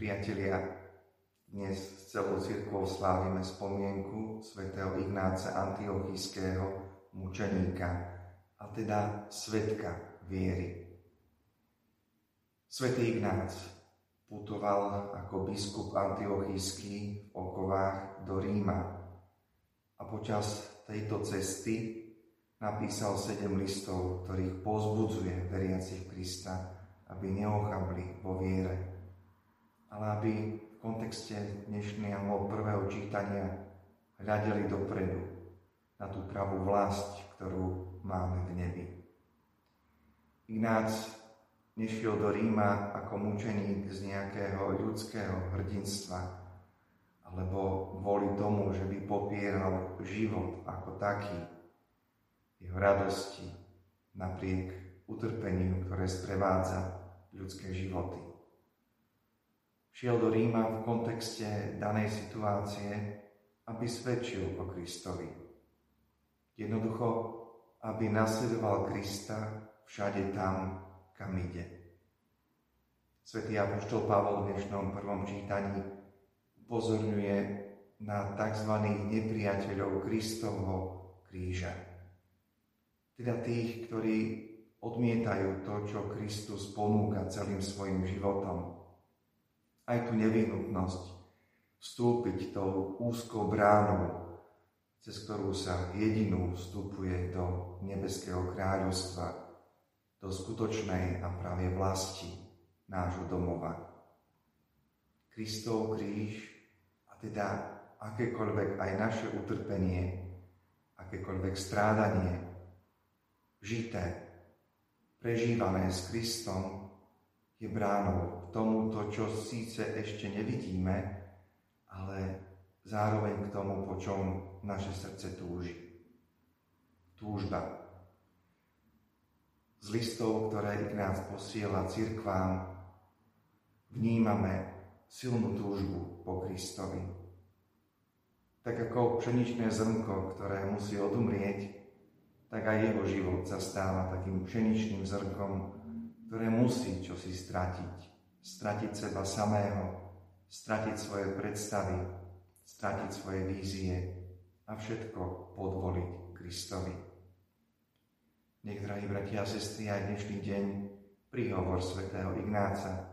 priatelia, dnes s celou cirkvou slávime spomienku svätého Ignáca Antiochijského mučeníka, a teda svetka viery. Svetý Ignác putoval ako biskup antiochijský v okovách do Ríma a počas tejto cesty napísal sedem listov, ktorých pozbudzuje veriacich Krista, aby neochabli vo viere aby v kontexte dnešného prvého čítania hľadeli dopredu na tú pravú vlast, ktorú máme v nebi. Ignác nešiel do Ríma ako mučeník z nejakého ľudského hrdinstva, alebo kvôli tomu, že by popieral život ako taký, jeho radosti napriek utrpeniu, ktoré sprevádza ľudské životy. Šiel do Ríma v kontexte danej situácie, aby svedčil o Kristovi. Jednoducho, aby nasledoval Krista všade tam, kam ide. Svetý Apoštol Pavol v dnešnom prvom čítaní upozorňuje na tzv. nepriateľov Kristovho kríža. Teda tých, ktorí odmietajú to, čo Kristus ponúka celým svojim životom aj tú nevyhnutnosť vstúpiť tou úzkou bránou, cez ktorú sa jedinú vstupuje do nebeského kráľovstva, do skutočnej a pravej vlasti nášho domova. Kristov kríž a teda akékoľvek aj naše utrpenie, akékoľvek strádanie, žité, prežívané s Kristom, je bránou k tomuto, čo síce ešte nevidíme, ale zároveň k tomu, po čom naše srdce túži. Túžba. Z listov, ktoré Ignác posiela cirkvám, vnímame silnú túžbu po Kristovi. Tak ako pšeničné zrnko, ktoré musí odumrieť, tak aj jeho život sa stáva takým pšeničným zrnkom, ktoré musí čosi stratiť. Stratiť seba samého, stratiť svoje predstavy, stratiť svoje vízie a všetko podvoliť Kristovi. Nech, drahí bratia a sestry, aj dnešný deň príhovor svätého Ignáca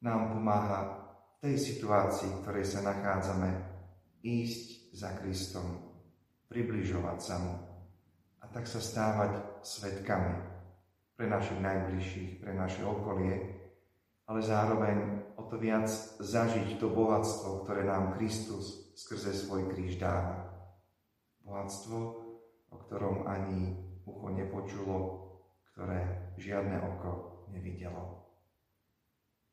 nám pomáha v tej situácii, v ktorej sa nachádzame, ísť za Kristom, približovať sa mu a tak sa stávať svetkami pre našich najbližších, pre naše okolie, ale zároveň o to viac zažiť to bohatstvo, ktoré nám Kristus skrze svoj kríž dáva. Bohatstvo, o ktorom ani ucho nepočulo, ktoré žiadne oko nevidelo.